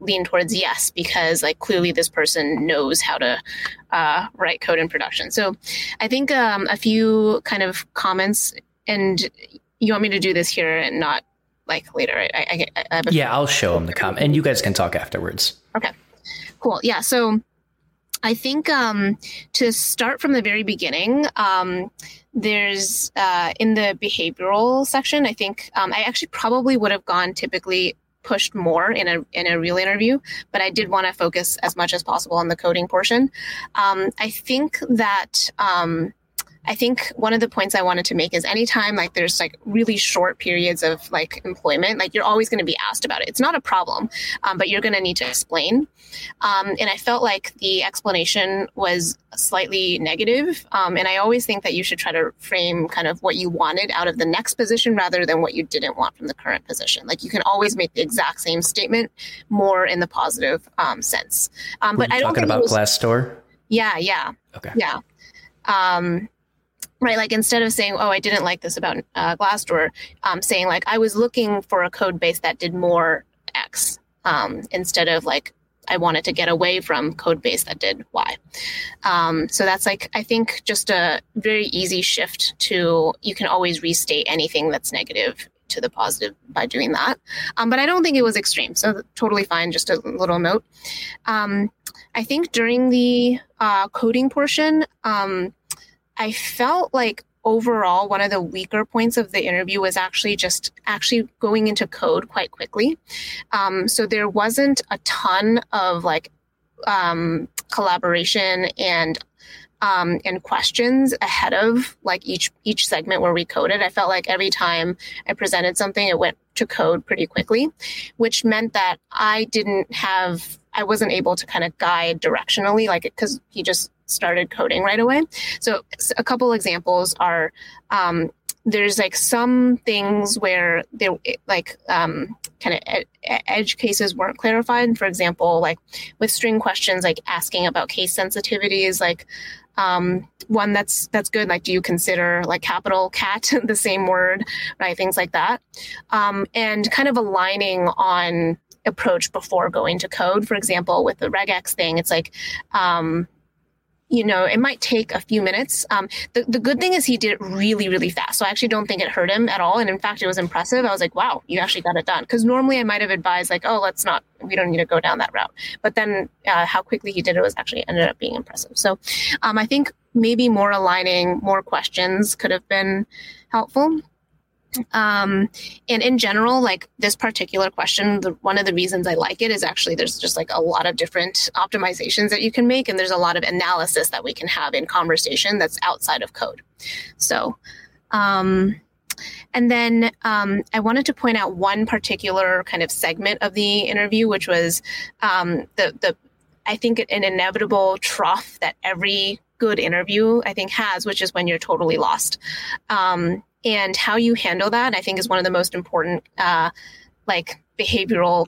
lean towards yes, because like clearly this person knows how to uh, write code in production. So I think um, a few kind of comments and you want me to do this here and not like later. Right? I, I, I yeah, I'll show them the comment, and you guys can talk afterwards. Okay, cool. Yeah, so I think um, to start from the very beginning, um, there's uh, in the behavioral section. I think um, I actually probably would have gone typically pushed more in a in a real interview, but I did want to focus as much as possible on the coding portion. Um, I think that um, I think one of the points I wanted to make is anytime like there's like really short periods of like employment, like you're always going to be asked about it. It's not a problem, um, but you're going to need to explain. Um, and I felt like the explanation was slightly negative. Um, and I always think that you should try to frame kind of what you wanted out of the next position rather than what you didn't want from the current position. Like you can always make the exact same statement more in the positive um, sense. Um, but I don't talking about was, Glassdoor. Yeah, yeah. Okay. Yeah. Um, right like instead of saying oh i didn't like this about uh, glassdoor um, saying like i was looking for a code base that did more x um, instead of like i wanted to get away from code base that did y. Um, so that's like i think just a very easy shift to you can always restate anything that's negative to the positive by doing that. Um, but i don't think it was extreme so totally fine just a little note. Um, i think during the uh, coding portion um, I felt like overall one of the weaker points of the interview was actually just actually going into code quite quickly. Um, so there wasn't a ton of like um, collaboration and um, and questions ahead of like each each segment where we coded. I felt like every time I presented something, it went to code pretty quickly, which meant that I didn't have I wasn't able to kind of guide directionally, like because he just started coding right away. So a couple examples are um, there's like some things where there like um, kind of ed- edge cases weren't clarified. For example, like with string questions, like asking about case sensitivities, like um, one that's that's good. Like, do you consider like capital cat the same word, right? Things like that, um, and kind of aligning on approach before going to code. For example, with the regex thing, it's like um, you know, it might take a few minutes. Um, the, the good thing is he did it really, really fast. So I actually don't think it hurt him at all. And in fact, it was impressive. I was like, wow, you actually got it done. Because normally I might have advised, like, oh, let's not, we don't need to go down that route. But then uh, how quickly he did it was actually ended up being impressive. So um, I think maybe more aligning, more questions could have been helpful. Um, and in general, like this particular question, the, one of the reasons I like it is actually there's just like a lot of different optimizations that you can make, and there's a lot of analysis that we can have in conversation that's outside of code. So, um, and then um, I wanted to point out one particular kind of segment of the interview, which was um, the the I think an inevitable trough that every good interview I think has, which is when you're totally lost. Um, and how you handle that i think is one of the most important uh, like behavioral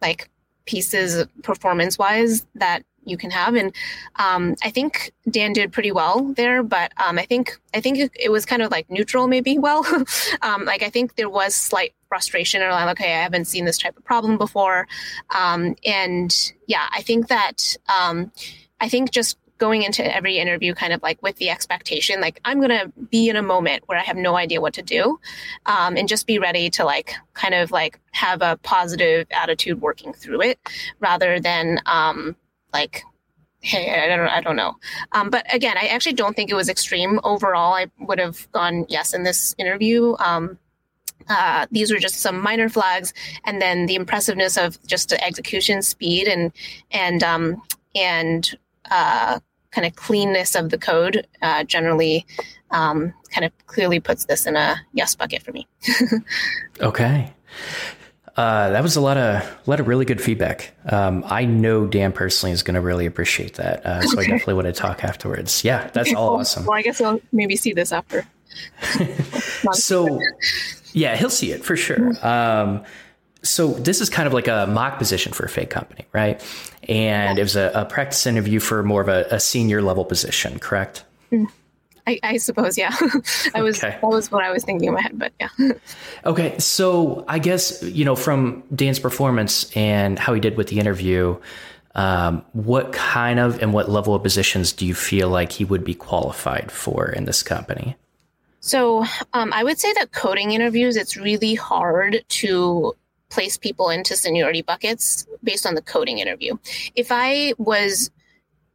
like pieces performance wise that you can have. And um, i think dan did pretty well there but um, i think i think it, was kind of like neutral maybe well. Um, like i think there was slight frustration or like okay i haven't seen this type of problem before. Um, and yeah i think that um, i think just going into every interview kind of like with the expectation like i'm going to be in a moment where i have no idea what to do um, and just be ready to like kind of like have a positive attitude working through it rather than um, like hey i don't i don't know. Um, but again i actually don't think it was extreme. Overall i would have gone yes in this interview. Um, uh, these were just some minor flags, and then the impressiveness of just the execution speed and and um, and uh, kind of cleanness of the code uh, generally um, kind of clearly puts this in a yes bucket for me. okay. Uh, that was a lot of a lot of really good feedback. Um, I know Dan personally is going to really appreciate that, uh, so. I definitely want to talk afterwards. Yeah, that's all well, awesome. Well, I guess I'll maybe see this after. so, yeah, he'll see it for sure. Um, so this is kind of like a mock position for a fake company, right? And it was a, a practice interview for more of a, a senior level position, correct? Mm. I, I, suppose, yeah. I was okay. that was what I was thinking in my head, but yeah. okay, so I guess you know from Dan's performance and how he did with the interview, um, what kind of and what level of positions do you feel like he would be qualified for in this company? So um, I would say that coding interviews, it's really hard to place people into seniority buckets based on the coding interview. If I was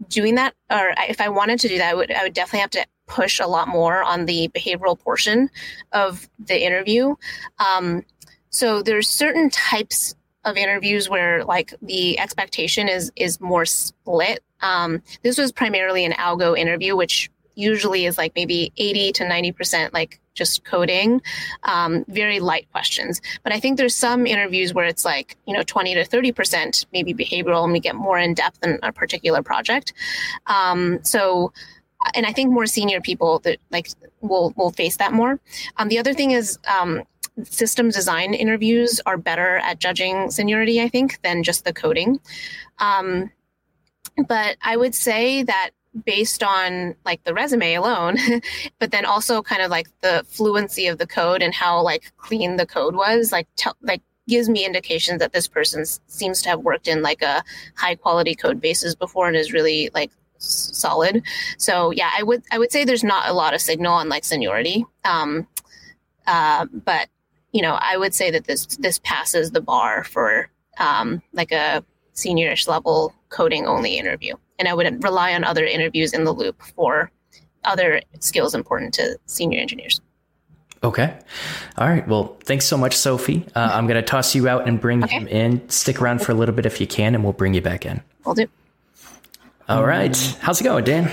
doing that, or if I wanted to do that, I would I would definitely have to push a lot more on the behavioral portion of the interview. Um, so there's certain types of interviews where like the expectation is is more split. Um, this was primarily an algo interview, which usually is like maybe 80 to 90% like just coding, um, very light questions. But I think there's some interviews where it's like, you know, 20 to 30% maybe behavioral and we get more in depth in a particular project. Um, so, and I think more senior people that like will will face that more. Um, the other thing is um, system design interviews are better at judging seniority, I think, than just the coding. Um, but I would say that based on like the resume alone, but then also kind of like the fluency of the code and how like clean the code was, like tell like gives me indications that this person seems to have worked in like a high quality code bases before and is really like solid. So yeah, I would I would say there's not a lot of signal on like seniority. Um, uh, but you know, I would say that this this passes the bar for um, like a seniorish level coding only interview. And I would rely on other interviews in the loop for other skills important to senior engineers. Okay. All right. Well, thanks so much, Sophie. Uh, I'm going to toss you out and bring okay. him in. Stick around for a little bit if you can, and we'll bring you back in. We'll do. All right. How's it going, Dan?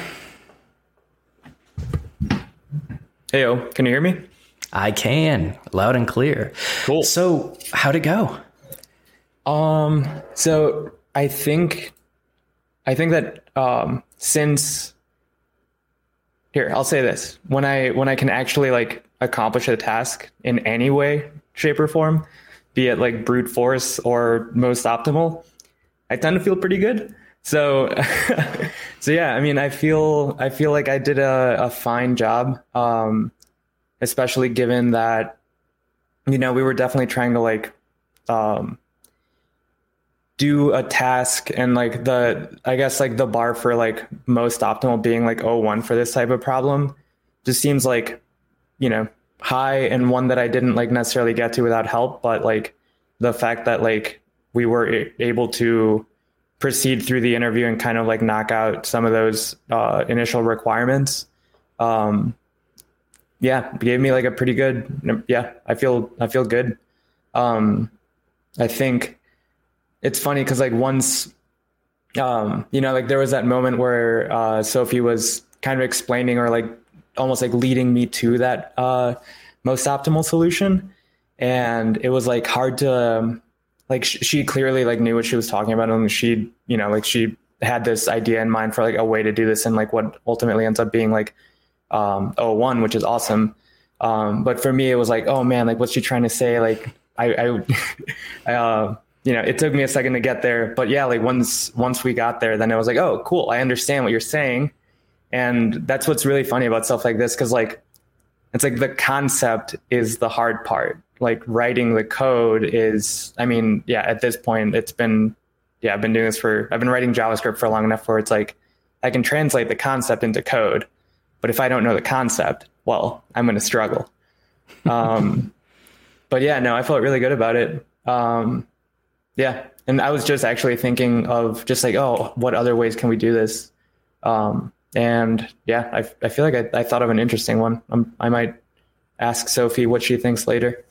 Hey, can you hear me? I can, loud and clear. Cool. So, how'd it go? Um, so I think, I think that um, since here, I'll say this: when I when I can actually like accomplish a task in any way, shape, or form, be it like brute force or most optimal, I tend to feel pretty good. So, so yeah, I mean, I feel I feel like I did a, a fine job. Um, especially given that you know we were definitely trying to like um, do a task and like the i guess like the bar for like most optimal being like oh one for this type of problem just seems like you know high and one that i didn't like necessarily get to without help but like the fact that like we were able to proceed through the interview and kind of like knock out some of those uh, initial requirements um, yeah, gave me like a pretty good. Yeah, I feel I feel good. Um, I think it's funny because like once, um, you know, like there was that moment where uh, Sophie was kind of explaining or like almost like leading me to that uh, most optimal solution, and it was like hard to um, like sh- she clearly like knew what she was talking about and she you know like she had this idea in mind for like a way to do this and like what ultimately ends up being like um, 01, which is awesome. Um, but for me, it was like, oh man, like what's she trying to say? Like I, I, I uh, you know, it took me a second to get there, but yeah, like once once we got there, then it was like, oh, cool, I understand what you're saying, and that's what's really funny about stuff like this, because like, it's like the concept is the hard part. Like writing the code is, I mean, yeah, at this point, it's been, yeah, I've been doing this for, I've been writing JavaScript for long enough where it's like, I can translate the concept into code but if I don't know the concept, well, I'm going to struggle. Um, but yeah, no, I felt really good about it. Um, yeah. And I was just actually thinking of just like, oh, what other ways can we do this? Um, and yeah, I, I feel like I, I thought of an interesting one. I'm, I might ask Sophie what she thinks later.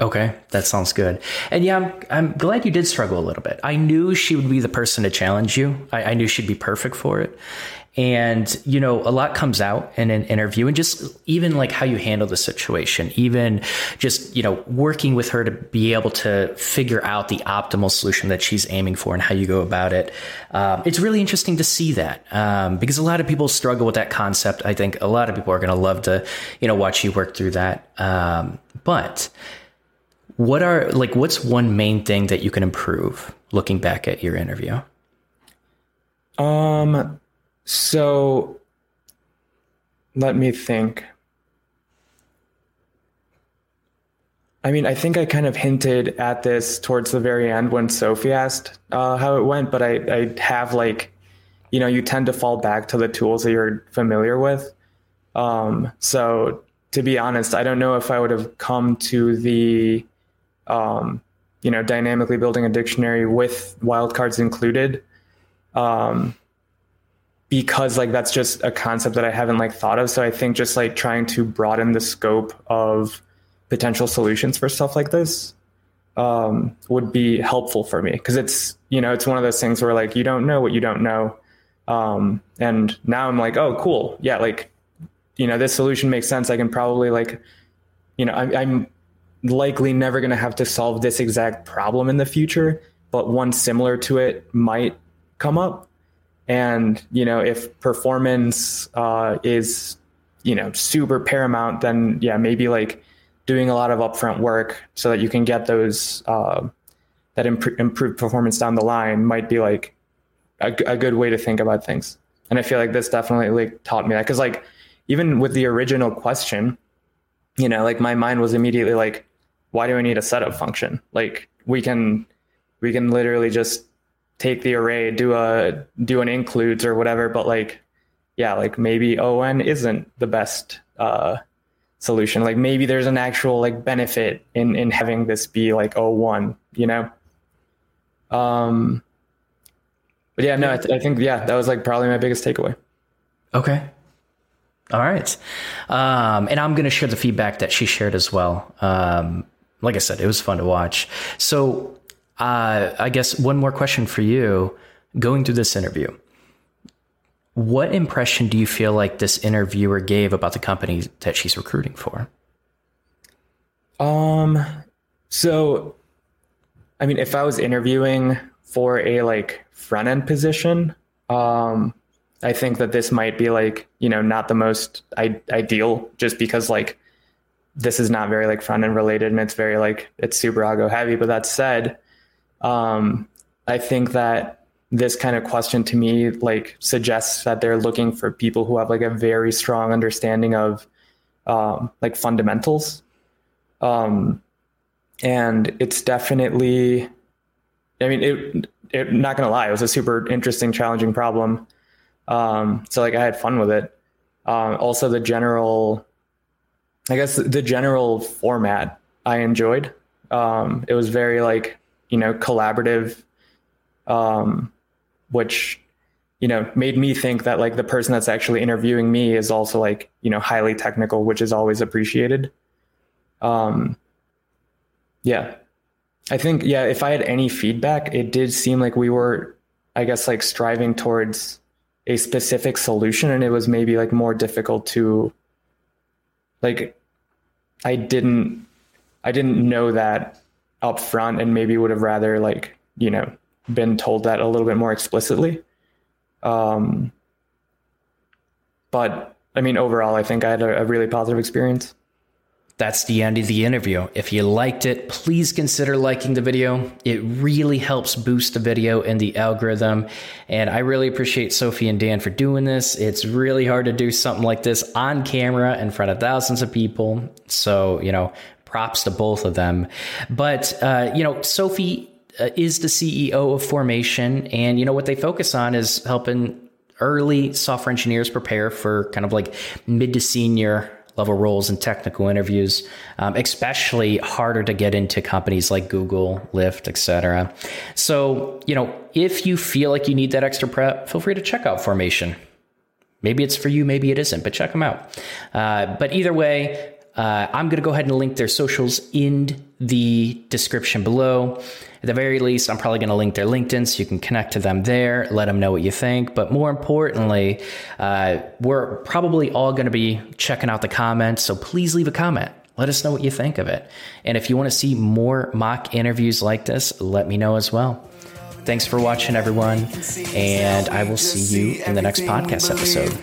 Okay, that sounds good. And yeah, I'm, I'm glad you did struggle a little bit. I knew she would be the person to challenge you. I, I knew she'd be perfect for it. And, you know, a lot comes out in an interview and just even like how you handle the situation, even just, you know, working with her to be able to figure out the optimal solution that she's aiming for and how you go about it. Um, it's really interesting to see that um, because a lot of people struggle with that concept. I think a lot of people are going to love to, you know, watch you work through that. Um, but what are like, what's one main thing that you can improve looking back at your interview? Um, so let me think. I mean, I think I kind of hinted at this towards the very end when Sophie asked uh, how it went, but I, I have like, you know, you tend to fall back to the tools that you're familiar with. Um, so to be honest, I don't know if I would have come to the, um, you know, dynamically building a dictionary with wildcards included. Um, because like that's just a concept that I haven't like thought of. So I think just like trying to broaden the scope of potential solutions for stuff like this um, would be helpful for me because it's you know it's one of those things where like you don't know what you don't know. Um, and now I'm like, oh, cool. Yeah, like, you know, this solution makes sense. I can probably like, you know, I, I'm likely never going to have to solve this exact problem in the future, but one similar to it might come up. And, you know, if performance uh, is, you know, super paramount, then yeah, maybe like doing a lot of upfront work so that you can get those, uh, that imp- improved performance down the line might be like a, a good way to think about things. And I feel like this definitely like taught me that. Cause like, even with the original question, you know, like my mind was immediately like, why do I need a setup function? Like we can, we can literally just take the array, do a do an includes or whatever. But like, yeah, like maybe ON isn't the best uh, solution. Like maybe there's an actual like benefit in in having this be like O1, you know. Um, but yeah, no, I, th- I think yeah, that was like probably my biggest takeaway. Okay. All right. Um, and I'm going to share the feedback that she shared as well. Um, like I said, it was fun to watch. So uh, I guess one more question for you going through this interview. What impression do you feel like this interviewer gave about the company that she's recruiting for? Um, so, I mean, if I was interviewing for a like front end position, um, I think that this might be like, you know, not the most I- ideal just because like this is not very like front end related and it's very like it's super algo heavy. But that said, um, I think that this kind of question to me like suggests that they're looking for people who have like a very strong understanding of um, like fundamentals. Um, and it's definitely, I mean, it, it, not gonna lie, it was a super interesting, challenging problem. Um, so like I had fun with it. Um, also the general, I guess the general format I enjoyed. Um, it was very like you know, collaborative, um, which, you know, made me think that like the person that's actually interviewing me is also like, you know, highly technical, which is always appreciated. Um, yeah. I think, yeah, if I had any feedback, it did seem like we were, I guess, like striving towards a specific solution and it was maybe like more difficult to, like, I didn't, I didn't know that up front and maybe would have rather like you know been told that a little bit more explicitly um but i mean overall i think i had a, a really positive experience that's the end of the interview. If you liked it, please consider liking the video. It really helps boost the video in the algorithm. And I really appreciate Sophie and Dan for doing this. It's really hard to do something like this on camera in front of thousands of people. So, you know, props to both of them. But, uh, you know, Sophie uh, is the CEO of Formation, and, you know, what they focus on is helping early software engineers prepare for kind of like mid to senior level roles and technical interviews, um, especially harder to get into companies like Google, Lyft, etc. So, you know, if you feel like you need that extra prep, feel free to check out Formation. Maybe it's for you, maybe it isn't, but check them out. Uh, but either way, uh, I'm going to go ahead and link their socials in the description below. At the very least, I'm probably going to link their LinkedIn so you can connect to them there, let them know what you think. But more importantly, uh, we're probably all going to be checking out the comments. So please leave a comment. Let us know what you think of it. And if you want to see more mock interviews like this, let me know as well. Thanks for watching, everyone. And I will see you in the next podcast episode.